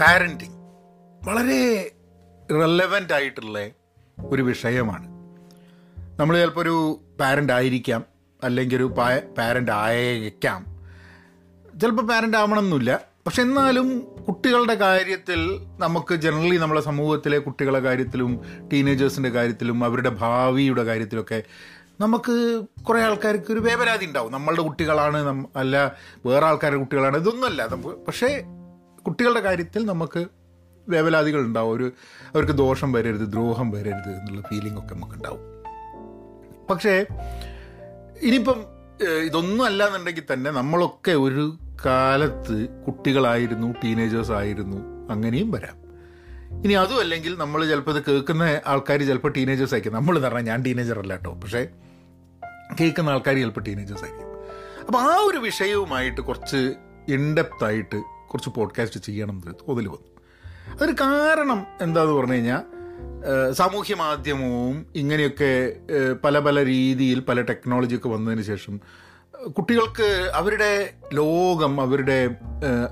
Parenting വളരെ relevant ആയിട്ടുള്ള ഒരു വിഷയമാണ്. നമ്മൾ ചിലപ്പോൾ ഒരു പാരന്റ് ആയിരിക്കാം അല്ലെങ്കിൽ ഒരു പാരന്റ് ആയേക്കാം. ചിലപ്പോൾ പാരന്റ് ആവണമെന്നില്ല. പക്ഷെ എന്നാലും കുട്ടികളുടെ കാര്യത്തിൽ നമുക്ക് ജനറലി നമ്മളെ സമൂഹത്തിലെ കുട്ടികളുടെ കാര്യത്തിലും ടീനേജേഴ്സിന്റെ കാര്യത്തിലും അവരുടെ ഭാവിയുടെ കാര്യത്തിലൊക്കെ നമുക്ക് കുറേ ആൾക്കാർക്ക് ഒരു വേവരാതി ഉണ്ടാവും. നമ്മളുടെ കുട്ടികളാണ് അല്ല വേറെ ആൾക്കാരുടെ കുട്ടികളാണ്. ഇതൊന്നുമല്ല. നമുക്ക് പക്ഷേ കുട്ടികളുടെ കാര്യത്തിൽ നമുക്ക് വേവലാതികൾ ഉണ്ടാവും. ഒരു അവർക്ക് ദോഷം വരരുത് ദ്രോഹം വരരുത് എന്നുള്ള ഫീലിംഗ് ഒക്കെ നമുക്ക് ഉണ്ടാവും പക്ഷേ ഇനിയിപ്പം ഇതൊന്നും അല്ല എന്നുണ്ടെങ്കിൽ തന്നെ നമ്മളൊക്കെ ഒരു കാലത്ത് കുട്ടികളായിരുന്നു ടീനേജേഴ്സ് ആയിരുന്നു അങ്ങനെയും വരാം. ഇനി അതും അല്ലെങ്കിൽ നമ്മൾ ചിലപ്പോൾ ഇത് കേൾക്കുന്ന ആൾക്കാർ ചിലപ്പോൾ ടീനേജേഴ്സ് ആയിരിക്കും. നമ്മൾ എന്ന് പറഞ്ഞാൽ ഞാൻ ടീനേജർ അല്ല കേട്ടോ. പക്ഷേ കേൾക്കുന്ന ആൾക്കാർ ചിലപ്പോൾ ടീനേജേഴ്സ് ആയിരിക്കും. അപ്പോൾ ആ ഒരു വിഷയവുമായിട്ട് കുറച്ച് ഇൻഡെപ്ത് ആയിട്ട് കുറച്ച് പോഡ്കാസ്റ്റ് ചെയ്യണം എന്ന് തോതിൽ വന്നു. അതൊരു കാരണം എന്താന്ന് പറഞ്ഞു കഴിഞ്ഞാൽ സാമൂഹ്യ മാധ്യമവും ഇങ്ങനെയൊക്കെ പല പല രീതിയിൽ പല ടെക്നോളജിയൊക്കെ വന്നതിന് ശേഷം കുട്ടികൾക്ക് അവരുടെ ലോകം അവരുടെ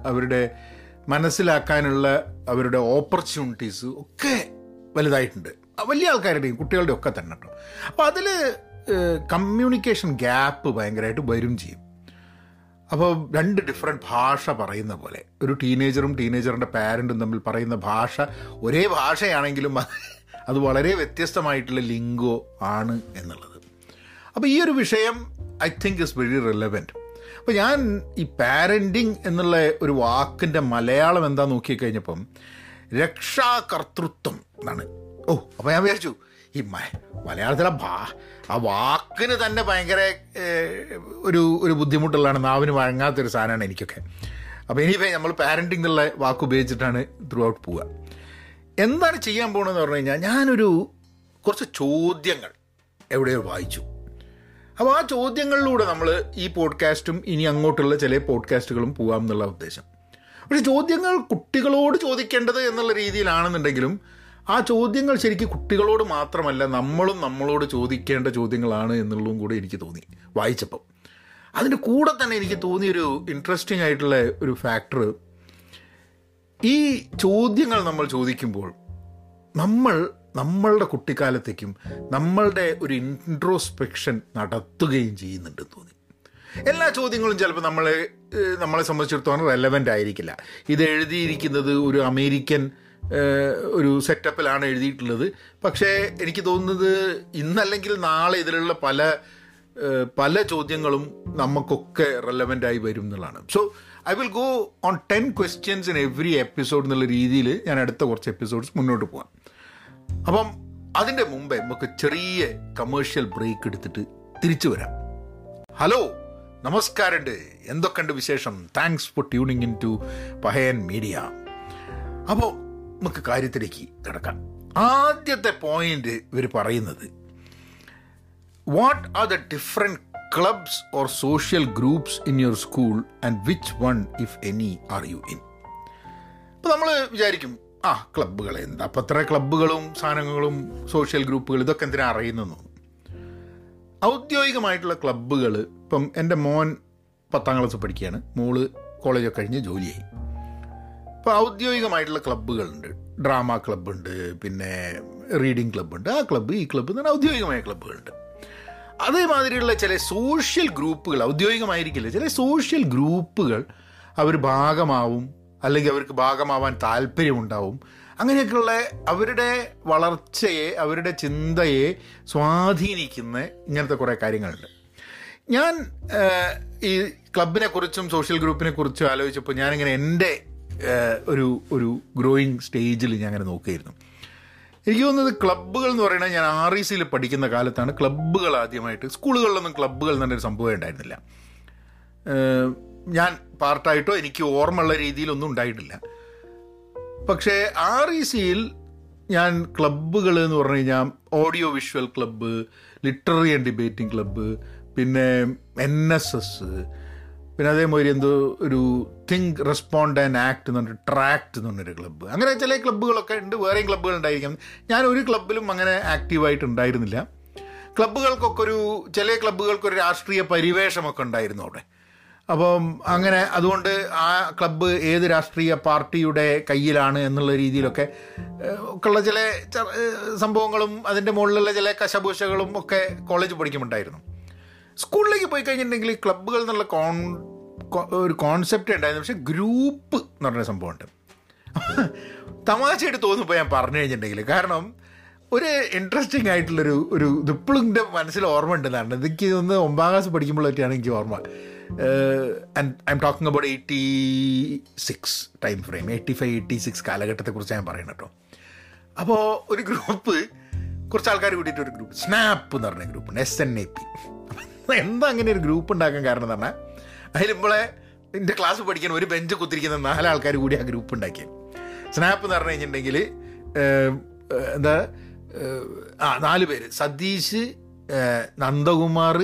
അവരുടെ മനസ്സിലാക്കാനുള്ള അവരുടെ ഓപ്പർച്യൂണിറ്റീസ് ഒക്കെ വലുതായിട്ടുണ്ട്. വലിയ ആൾക്കാരുടെയും കുട്ടികളുടെ ഒക്കെ തന്നെ കേട്ടോ. അപ്പോൾ അതിൽ കമ്മ്യൂണിക്കേഷൻ ഗ്യാപ്പ് ഭയങ്കരമായിട്ട് വരും ചെയ്യും. അപ്പോൾ രണ്ട് ഡിഫറെന്റ് ഭാഷ പറയുന്ന പോലെ. ഒരു ടീനേജറും ടീനേജറിന്റെ പാരന്റും തമ്മിൽ പറയുന്ന ഭാഷ ഒരേ ഭാഷയാണെങ്കിലും അത് വളരെ വ്യത്യസ്തമായിട്ടുള്ള ലിംഗോ ആണ് എന്നുള്ളത്. അപ്പോൾ ഈ ഒരു വിഷയം I think is very relevant അപ്പോൾ ഞാൻ ഈ പാരന്റിങ് എന്നുള്ള ഒരു വാക്കിന്റെ മലയാളം എന്താ നോക്കിക്കഴിഞ്ഞപ്പം രക്ഷാകർത്തൃത്വം എന്നാണ്. ഓ അപ്പോൾ ഞാൻ വിചാരിച്ചു ഈ മലയാളത്തിലെ ഭാ ആ വാക്കിന് തന്നെ ഭയങ്കര ഒരു ഒരു ബുദ്ധിമുട്ടുള്ളതാണ്. നാവിന് വഴങ്ങാത്തൊരു സാധനമാണ് എനിക്കൊക്കെ. അപ്പോൾ ഇനിയിപ്പോൾ നമ്മൾ പാരന്റിംഗ് എന്നുള്ള വാക്ക് ഉപയോഗിച്ചിട്ടാണ് ത്രൂ ഔട്ട് പോവുക. എന്താണ് ചെയ്യാൻ പോകണമെന്ന് പറഞ്ഞു കഴിഞ്ഞാൽ ഞാനൊരു കുറച്ച് ചോദ്യങ്ങൾ എവിടെയോ വായിച്ചു. അപ്പോൾ ആ ചോദ്യങ്ങളിലൂടെ നമ്മൾ ഈ പോഡ്കാസ്റ്റും ഇനി അങ്ങോട്ടുള്ള ചില പോഡ്കാസ്റ്റുകളും പോകാം എന്നുള്ള ഉദ്ദേശം. പക്ഷെ ചോദ്യങ്ങൾ കുട്ടികളോട് ചോദിക്കേണ്ടത് എന്നുള്ള രീതിയിലാണെന്നുണ്ടെങ്കിലും ആ ചോദ്യങ്ങൾ ശരിക്കും കുട്ടികളോട് മാത്രമല്ല നമ്മളും നമ്മളോട് ചോദിക്കേണ്ട ചോദ്യങ്ങളാണ് എന്നുള്ളതും കൂടെ എനിക്ക് തോന്നി വായിച്ചപ്പം. അതിന്റെ കൂടെ തന്നെ എനിക്ക് തോന്നിയൊരു ഇൻട്രസ്റ്റിംഗ് ആയിട്ടുള്ള ഒരു ഫാക്ടർ ഈ ചോദ്യങ്ങൾ നമ്മൾ ചോദിക്കുമ്പോൾ നമ്മൾ നമ്മളുടെ കുട്ടിക്കാലത്തേക്കും നമ്മളുടെ ഒരു ഇൻട്രോസ്പെക്ഷൻ നടത്തുകയും ചെയ്യുന്നുണ്ടെന്ന് തോന്നി. എല്ലാ ചോദ്യങ്ങളും ചിലപ്പോൾ നമ്മളെ നമ്മളെ സംബന്ധിച്ചിടത്തോളം റെലവന്റ് ആയിരിക്കില്ല. ഇത് എഴുതിയിരിക്കുന്നത് ഒരു അമേരിക്കൻ ഒരു സെറ്റപ്പിലാണ് എഴുതിയിട്ടുള്ളത്. പക്ഷേ എനിക്ക് തോന്നുന്നത് ഇന്നല്ലെങ്കിൽ നാളെ ഇതിലുള്ള പല പല ചോദ്യങ്ങളും നമുക്കൊക്കെ റെലവെന്റ് ആയി വരും എന്നുള്ളതാണ്. So I will go on ten questions in every episode എന്നുള്ള രീതിയിൽ ഞാൻ അടുത്ത കുറച്ച് എപ്പിസോഡ്സ് മുന്നോട്ട് പോകാം അപ്പം അതിന്റെ മുമ്പേ നമുക്ക് ചെറിയ കമേഴ്ഷ്യൽ ബ്രേക്ക് എടുത്തിട്ട് തിരിച്ചു വരാം. ഹലോ നമസ്കാരമുണ്ട് എന്തൊക്കെയുണ്ട് വിശേഷം? Thanks for tuning in to Pahayan media അപ്പോൾ നമുക്ക് കാര്യത്തിലേക്ക് കിടക്കാം. ആദ്യത്തെ പോയിന്റ് ഇവർ പറയുന്നത് what are the different clubs or social groups in your school and which one if any are you in അപ്പോൾ നമ്മൾ വിചാരിക്കും ആ ക്ലബ്ബുകൾ എന്താ? അപ്പോൾ അത്ര ക്ലബ്ബുകളും സാധനങ്ങളും സോഷ്യൽ ഗ്രൂപ്പുകൾ ഇതൊക്കെ എന്തിനാ അറിയുന്നു ഔദ്യോഗികമായിട്ടുള്ള ക്ലബ്ബുകൾ ഇപ്പം എന്റെ മോൻ പത്താം ക്ലാസ് പഠിക്കുകയാണ്. മോൾ കോളേജൊക്കെ കഴിഞ്ഞ് ജോലിയായി. ഇപ്പോൾ ഔദ്യോഗികമായിട്ടുള്ള ക്ലബ്ബുകളുണ്ട്. ഡ്രാമ ക്ലബ്ബുണ്ട് പിന്നെ റീഡിംഗ് ക്ലബ്ബുണ്ട്. ആ ക്ലബ്ബ് ഈ ക്ലബ്ബ് എന്ന് പറഞ്ഞാൽ ഔദ്യോഗികമായ ക്ലബ്ബുകളുണ്ട്. അതേമാതിരിയുള്ള ചില സോഷ്യൽ ഗ്രൂപ്പുകൾ ഔദ്യോഗികമായിരിക്കില്ല ചില സോഷ്യൽ ഗ്രൂപ്പുകൾ അവർ ഭാഗമാവും അല്ലെങ്കിൽ അവർക്ക് ഭാഗമാവാൻ താല്പര്യമുണ്ടാവും. അങ്ങനെയൊക്കെയുള്ള അവരുടെ വളർച്ചയെ അവരുടെ ചിന്തയെ സ്വാധീനിക്കുന്ന ഇങ്ങനത്തെ കുറേ കാര്യങ്ങളുണ്ട്. ഞാൻ ഈ ക്ലബിനെ കുറിച്ചും സോഷ്യൽ ഗ്രൂപ്പിനെ കുറിച്ചും ആലോചിച്ചപ്പോൾ ഞാനിങ്ങനെ എന്റെ ഒരു ഒരു ഗ്രോയിങ് സ്റ്റേജിൽ ഞാൻ അങ്ങനെ നോക്കുകയായിരുന്നു എനിക്ക് തോന്നുന്നത് ക്ലബ്ബുകൾ എന്ന് പറയുന്നത് ഞാൻ ആർ ഇ സിയിൽ പഠിക്കുന്ന കാലത്താണ് ക്ലബ്ബുകൾ ആദ്യമായിട്ട് സ്കൂളുകളിലൊന്നും ക്ലബ്ബുകൾ എന്നൊരു സംഭവം ഉണ്ടായിരുന്നില്ല. ഞാൻ പാർട്ടായിട്ടോ എനിക്ക് ഓർമ്മയുള്ള രീതിയിലൊന്നും ഉണ്ടായിട്ടില്ല. പക്ഷേ ആർ ഇ സിയിൽ ഞാൻ ക്ലബ്ബുകൾ എന്ന് പറഞ്ഞു കഴിഞ്ഞാൽ audio visual club literary and debating club പിന്നെ എൻ എസ് എസ് പിന്നെ അതേമാതിരി എന്തോ ഒരു തിങ്ക് റെസ്പോണ്ട് ആൻഡ് ആക്ട് എന്ന് പറഞ്ഞിട്ട് ട്രാക്ട് എന്ന് പറഞ്ഞൊരു ക്ലബ്ബ് അങ്ങനെ ചില ക്ലബ്ബുകളൊക്കെ ഉണ്ട്. വേറെയും ക്ലബ്ബുകൾ ഉണ്ടായിരിക്കാം. ഞാൻ ഒരു ക്ലബ്ബിലും അങ്ങനെ ആക്റ്റീവായിട്ട് ഉണ്ടായിരുന്നില്ല. ക്ലബ്ബുകൾക്കൊക്കെ ഒരു ചില ക്ലബ്ബുകൾക്കൊരു രാഷ്ട്രീയ പരിവേഷമൊക്കെ ഉണ്ടായിരുന്നു അവിടെ. അപ്പം അങ്ങനെ അതുകൊണ്ട് ആ ക്ലബ്ബ് ഏത് രാഷ്ട്രീയ പാർട്ടിയുടെ കയ്യിലാണ് എന്നുള്ള രീതിയിലൊക്കെ ഒക്കെ ഒക്കെയുള്ള ചില സംഭവങ്ങളും അതിന്റെ മുകളിലുള്ള ചില കശപൂശകളും ഒക്കെ കോളേജ് പഠിക്കുമുണ്ടായിരുന്നു സ്കൂളിലേക്ക് പോയി കഴിഞ്ഞിട്ടുണ്ടെങ്കിൽ ക്ലബ്ബുകൾ എന്നുള്ള കോൺ ഒരു കോൺസെപ്റ്റ് ഉണ്ടായിരുന്നു. പക്ഷേ ഗ്രൂപ്പ് എന്ന് പറഞ്ഞ സംഭവമുണ്ട്. തമാശയായിട്ട് തോന്നിപ്പോൾ ഞാൻ പറഞ്ഞു കഴിഞ്ഞിട്ടുണ്ടെങ്കിൽ. കാരണം ഒരു ഇൻട്രസ്റ്റിംഗ് ആയിട്ടുള്ളൊരു ഒരു ഇതിപ്പോഴും എന്റെ മനസ്സിൽ ഓർമ്മ ഉണ്ടെന്നാണ്. എനിക്ക് ഒന്ന് ഒമ്പതാം ക്ലാസ് പഠിക്കുമ്പോഴൊക്കെയാണ് എനിക്ക് ഓർമ്മ. And I'm talking about eighty six time frame eighty five eighty six കാലഘട്ടത്തെക്കുറിച്ച് ഞാൻ പറയുന്നത് കേട്ടോ. അപ്പോൾ ഒരു ഗ്രൂപ്പ് കുറച്ച് ആൾക്കാർ കൂട്ടിയിട്ട് ഒരു ഗ്രൂപ്പ്. സ്നാപ്പ് എന്ന് പറഞ്ഞ group. S N A P എന്താ അങ്ങനെ ഒരു ഗ്രൂപ്പ് ഉണ്ടാക്കാൻ കാരണം എന്ന് പറഞ്ഞാൽ അതിലിപ്പോളെ എന്റെ ക്ലാസ് പഠിക്കാൻ ഒരു ബെഞ്ച് കുത്തിരിക്കുന്ന നാലാൾക്കാർ കൂടി ആ ഗ്രൂപ്പ് ഉണ്ടാക്കി സ്നാപ്പ് എന്ന് പറഞ്ഞു കഴിഞ്ഞിട്ടുണ്ടെങ്കിൽ എന്താ ആ നാല് പേര്. സതീഷ് നന്ദകുമാർ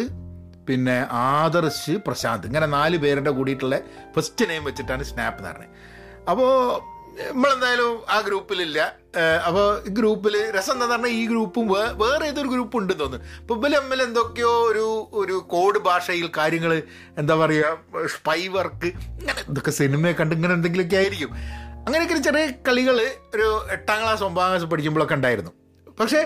പിന്നെ ആദർശ് പ്രശാന്ത്. ഇങ്ങനെ നാല് പേരുടെ കൂടിയിട്ടുള്ള ഫസ്റ്റ് നെയിം വെച്ചിട്ടാണ് സ്നാപ്പ് എന്ന് പറഞ്ഞത് അപ്പോൾ നമ്മളെന്തായാലും ആ ഗ്രൂപ്പിലില്ല. അപ്പോൾ ഗ്രൂപ്പിൽ രസം എന്താന്ന് പറഞ്ഞാൽ ഈ ഗ്രൂപ്പും വേറെ ഏതൊരു ഗ്രൂപ്പ് ഉണ്ടെന്ന് തോന്നുന്നു. ഇപ്പോൾ ഇവർ തമ്മിൽ എന്തൊക്കെയോ ഒരു ഒരു കോഡ് ഭാഷയിൽ കാര്യങ്ങൾ എന്താ പറയുക സ്പൈ വർക്ക് ഇങ്ങനെ ഇതൊക്കെ സിനിമയെ കണ്ട് ഇങ്ങനെ എന്തെങ്കിലുമൊക്കെ ആയിരിക്കും. അങ്ങനെയൊക്കെ ചെറിയ കളികൾ ഒരു എട്ടാം ക്ലാസ് ഒമ്പതാം ക്ലാസ് പഠിക്കുമ്പോഴൊക്കെ ഉണ്ടായിരുന്നു. പക്ഷേ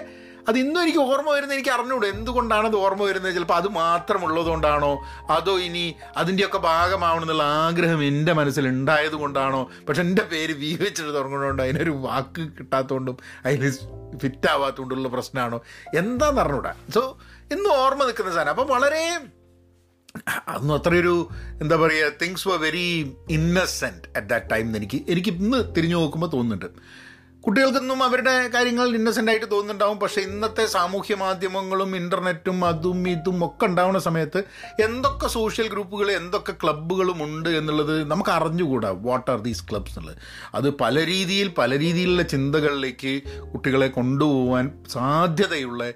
അത് ഇന്നും എനിക്ക് ഓർമ്മ വരുന്നത് എനിക്ക് അറിഞ്ഞൂടെ. എന്തുകൊണ്ടാണ് അത് ഓർമ്മ വരുന്നത്? ചിലപ്പോൾ അത് മാത്രമുള്ളതുകൊണ്ടാണോ? അതോ ഇനി അതിന്റെയൊക്കെ ഭാഗമാവണമെന്നുള്ള ആഗ്രഹം എന്റെ മനസ്സിൽ ഉണ്ടായത് കൊണ്ടാണോ? പക്ഷെ എന്റെ പേര് വി തുടങ്ങുന്നതുകൊണ്ട് അതിനൊരു വാക്ക് കിട്ടാത്തതുകൊണ്ടും അതിന് ഫിറ്റ് ആവാത്തതുകൊണ്ടുള്ള പ്രശ്നമാണോ? എന്താണെന്ന് അറിഞ്ഞൂടാ. സോ ഇന്നും ഓർമ്മ നിൽക്കുന്ന സാധനം. അപ്പം വളരെ അന്ന് അത്രയൊരു എന്താ പറയുക things were very innocent at that time എനിക്ക് എനിക്ക് ഇന്ന് തിരിഞ്ഞു നോക്കുമ്പോൾ തോന്നുന്നുണ്ട്. കുട്ടികൾക്കൊന്നും അവരുടെ കാര്യങ്ങൾ ഇന്നസെന്റ് ആയിട്ട് തോന്നുന്നുണ്ടാവും. പക്ഷേ ഇന്നത്തെ സാമൂഹ്യ മാധ്യമങ്ങളും ഇന്റർനെറ്റും അതും ഇതും ഒക്കെ ഉണ്ടാവുന്ന സമയത്ത് എന്തൊക്കെ സോഷ്യൽ ഗ്രൂപ്പുകൾ എന്തൊക്കെ ക്ലബ്ബുകളും ഉണ്ട് എന്നുള്ളത് നമുക്ക് അറിഞ്ഞുകൂടാ. വാട്ട് ആർ ദീസ് ക്ലബ്സ് എന്നുള്ളത്. അത് പല രീതിയിൽ പല രീതിയിലുള്ള ചിന്തകളിലേക്ക് കുട്ടികളെ കൊണ്ടുപോകാൻ സാധ്യതയുള്ള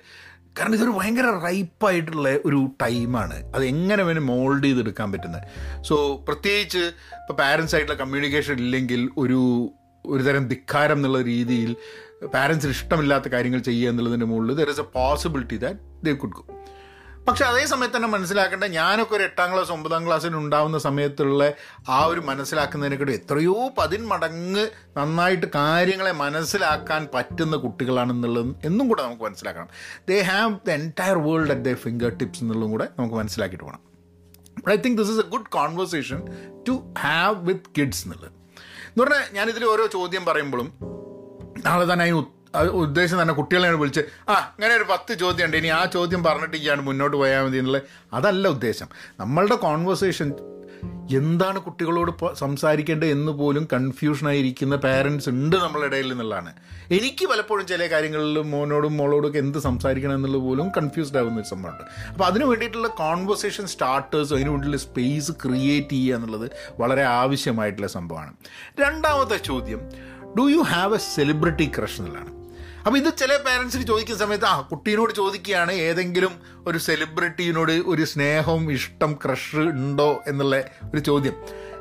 കാരണം ഇതൊരു ഭയങ്കര റൈപ്പായിട്ടുള്ള ഒരു ടൈമാണ് അത് എങ്ങനെ വേണം മോൾഡ് ചെയ്തെടുക്കാൻ പറ്റുന്നത്. സോ പ്രത്യേകിച്ച് ഇപ്പോൾ പാരൻസ് ആയിട്ടുള്ള കമ്മ്യൂണിക്കേഷൻ ഇല്ലെങ്കിൽ ഒരു ഒരു തരം ധിക്കാരം എന്നുള്ള രീതിയിൽ പാരൻസിന് ഇഷ്ടമില്ലാത്ത കാര്യങ്ങൾ ചെയ്യുക എന്നുള്ളതിന്റെ മുകളിൽ there is a possibility that they could go പക്ഷെ അതേ സമയത്ത് തന്നെ മനസ്സിലാക്കേണ്ട ഞാനൊക്കെ ഒരു എട്ടാം ക്ലാസ് ഒമ്പതാം ക്ലാസ്സിൽ ഉണ്ടാവുന്ന സമയത്തുള്ള ആ ഒരു മനസ്സിലാക്കുന്നതിനെക്കാട്ടും എത്രയോ പതിന്മടങ്ങ് നന്നായിട്ട് കാര്യങ്ങളെ മനസ്സിലാക്കാൻ പറ്റുന്ന കുട്ടികളാണെന്നുള്ളത് എന്നും കൂടെ നമുക്ക് മനസ്സിലാക്കണം. They have the entire world at the finger tips എന്നുള്ളതും കൂടെ നമുക്ക് മനസ്സിലാക്കിയിട്ട് പോകണം. I think this is a good conversation to have with kids എന്നുള്ളത്. എന്ന് പറഞ്ഞാൽ ഞാനിതിൽ ഓരോ ചോദ്യം പറയുമ്പോഴും നാളെ തന്നെ അതിന് ഉദ്ദേശം തന്നെ കുട്ടികളെ വിളിച്ച് ആ അങ്ങനെ ഒരു പത്ത് ചോദ്യം ഉണ്ട് ഇനി ആ ചോദ്യം പറഞ്ഞിട്ട് ഇയാണ് മുന്നോട്ട് പോയാൽ മതി എന്നുള്ള അതല്ല ഉദ്ദേശം. നമ്മളുടെ കോൺവെർസേഷൻ എന്താണ് കുട്ടികളോട് സംസാരിക്കേണ്ടത് എന്ന് പോലും കൺഫ്യൂഷനായിരിക്കുന്ന പാരൻസ് ഉണ്ട് നമ്മളുടെ ഇടയിൽ എന്നുള്ളതാണ് എനിക്ക് പലപ്പോഴും ചില കാര്യങ്ങളിൽ മോനോടും മോളോടും ഒക്കെ എന്ത് സംസാരിക്കണം എന്നുള്ളത് പോലും കൺഫ്യൂസ്ഡ് ആകുന്ന ഒരു സംഭവമുണ്ട്. അപ്പോൾ അതിന് വേണ്ടിയിട്ടുള്ള കോൺവെർസേഷൻ സ്റ്റാർട്ടേഴ്സ് അതിന് വേണ്ടിയിട്ടുള്ള സ്പേസ് ക്രിയേറ്റ് ചെയ്യുക എന്നുള്ളത് വളരെ ആവശ്യമായിട്ടുള്ള സംഭവമാണ്. രണ്ടാമത്തെ ചോദ്യം do you have a celebrity crush എന്നുള്ളതാണ്. അപ്പോൾ ഇത് ചില പേരൻസിന് ചോദിക്കുന്ന സമയത്ത് ആ കുട്ടീനോട് ചോദിക്കുകയാണ് ഏതെങ്കിലും ഒരു സെലിബ്രിറ്റീനോട് ഒരു സ്നേഹവും ഇഷ്ടം ക്രഷ് ഉണ്ടോ? എന്നുള്ള ഒരു ചോദ്യം.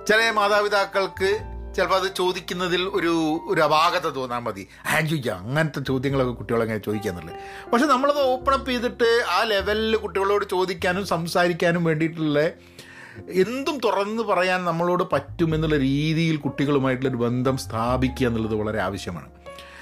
ചില മാതാപിതാക്കൾക്ക് ചിലപ്പോൾ അത് ചോദിക്കുന്നതിൽ ഒരു ഒരു അപാകത തോന്നാൽ മതി. ആൻജുയ്യ അങ്ങനത്തെ ചോദ്യങ്ങളൊക്കെ കുട്ടികളങ്ങനെ ചോദിക്കാന്നുള്ളത് പക്ഷെ നമ്മളത് ഓപ്പൺ അപ്പ് ചെയ്തിട്ട് ആ ലെവലിൽ കുട്ടികളോട് ചോദിക്കാനും സംസാരിക്കാനും വേണ്ടിയിട്ടുള്ള എന്തും തുറന്ന് പറയാൻ നമ്മളോട് പറ്റുമെന്നുള്ള രീതിയിൽ കുട്ടികളുമായിട്ടുള്ളൊരു ബന്ധം സ്ഥാപിക്കുക എന്നുള്ളത് വളരെ ആവശ്യമാണ്.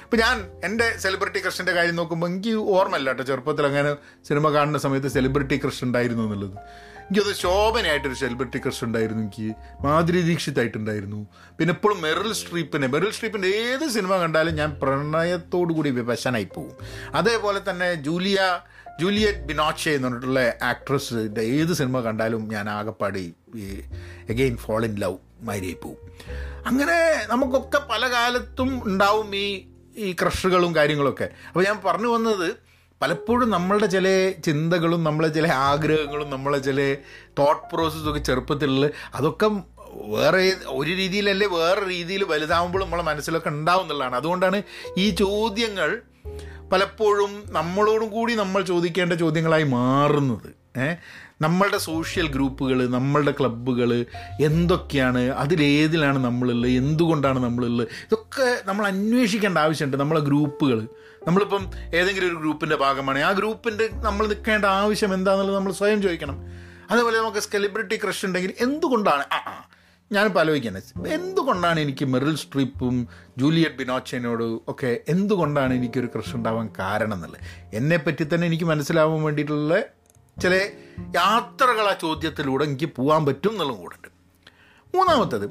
ഇപ്പം ഞാൻ എന്റെ സെലിബ്രിറ്റി കൃഷ്ണന്റെ കാര്യം നോക്കുമ്പോൾ എനിക്ക് ഓർമ്മയില്ല കേട്ടോ. ചെറുപ്പത്തിൽ അങ്ങനെ സിനിമ കാണുന്ന സമയത്ത് സെലിബ്രിറ്റി കൃഷ്ണൻ ഉണ്ടായിരുന്നു എന്നുള്ളത്. എനിക്കത് ശോഭനയായിട്ടൊരു സെലിബ്രിറ്റി കൃഷ്ണൻ ഉണ്ടായിരുന്നു എനിക്ക്. മാധുരി ദീക്ഷിതായിട്ടുണ്ടായിരുന്നു. പിന്നെ ഇപ്പോഴും മെറിൽ സ്ട്രീപ്പിനെ മെറിൽ സ്ട്രീപ്പിന്റെ ഏത് സിനിമ കണ്ടാലും ഞാൻ പ്രണയത്തോടു കൂടി വിവശനായി പോകും. അതേപോലെ തന്നെ ജൂലിയ ജൂലിയറ്റ് ബിനോച്ചെ എന്ന് പറഞ്ഞിട്ടുള്ള ആക്ട്രസിന്റെ ഏത് സിനിമ കണ്ടാലും ഞാൻ ആകെപ്പാടി എഗെയിൻ ഫോൾ ഇൻ ലവ് മാരിയായി പോവും അങ്ങനെ നമുക്കൊക്കെ പല കാലത്തും ഉണ്ടാവും ഈ ഈ ക്രഷുകളും കാര്യങ്ങളൊക്കെ. അപ്പോൾ ഞാൻ പറഞ്ഞു വന്നത് പലപ്പോഴും നമ്മളുടെ ചില ചിന്തകളും നമ്മളെ ചില ആഗ്രഹങ്ങളും നമ്മളെ ചില തോട്ട് പ്രോസസ്സൊക്കെ ചെറുപ്പത്തിലുള്ള അതൊക്കെ വേറെ ഒരു രീതിയിലല്ലേ വേറെ രീതിയിൽ വലുതാവുമ്പോൾ നമ്മളെ മനസ്സിലൊക്കെ ഉണ്ടാവും എന്നുള്ളതാണ്. അതുകൊണ്ടാണ് ഈ ചോദ്യങ്ങൾ പലപ്പോഴും നമ്മളോടും കൂടി നമ്മൾ ചോദിക്കേണ്ട ചോദ്യങ്ങളായി മാറുന്നത്. നമ്മളുടെ സോഷ്യൽ ഗ്രൂപ്പുകൾ നമ്മളുടെ ക്ലബ്ബുകൾ എന്തൊക്കെയാണ് അതിലേതിലാണ് നമ്മളുള്ളത് എന്തുകൊണ്ടാണ് നമ്മളുള്ളത്? ഇതൊക്കെ നമ്മൾ അന്വേഷിക്കേണ്ട ആവശ്യമുണ്ട് നമ്മളെ ഗ്രൂപ്പുകൾ നമ്മളിപ്പം ഏതെങ്കിലും ഒരു ഗ്രൂപ്പിന്റെ ഭാഗമാണ്. ആ ഗ്രൂപ്പിന്റെ നമ്മൾ നിൽക്കേണ്ട ആവശ്യം എന്താണെന്നുള്ളത് നമ്മൾ സ്വയം ചോദിക്കണം. അതേപോലെ നമുക്ക് സെലിബ്രിറ്റി ക്രഷ് ഉണ്ടെങ്കിൽ എന്തുകൊണ്ടാണ്? ആ ആ ഞാനിപ്പോൾ ആലോചിക്കുന്നത് എന്തുകൊണ്ടാണ് എനിക്ക് മെറിൽ സ്ട്രീപ്പും ജൂലിയറ്റ് ബിനോച്ചനോട് ഒക്കെ എന്തുകൊണ്ടാണ് എനിക്കൊരു ക്രഷ് ഉണ്ടാവാൻ കാരണം എന്നുള്ളത്? എന്നെപ്പറ്റി തന്നെ എനിക്ക് മനസ്സിലാവാൻ വേണ്ടിയിട്ടുള്ള ചില യാത്രകൾ ആ ചോദ്യത്തിലൂടെ എനിക്ക് പോകാൻ പറ്റും എന്നുള്ളതും കൂടെ ഉണ്ട്. മൂന്നാമത്തത്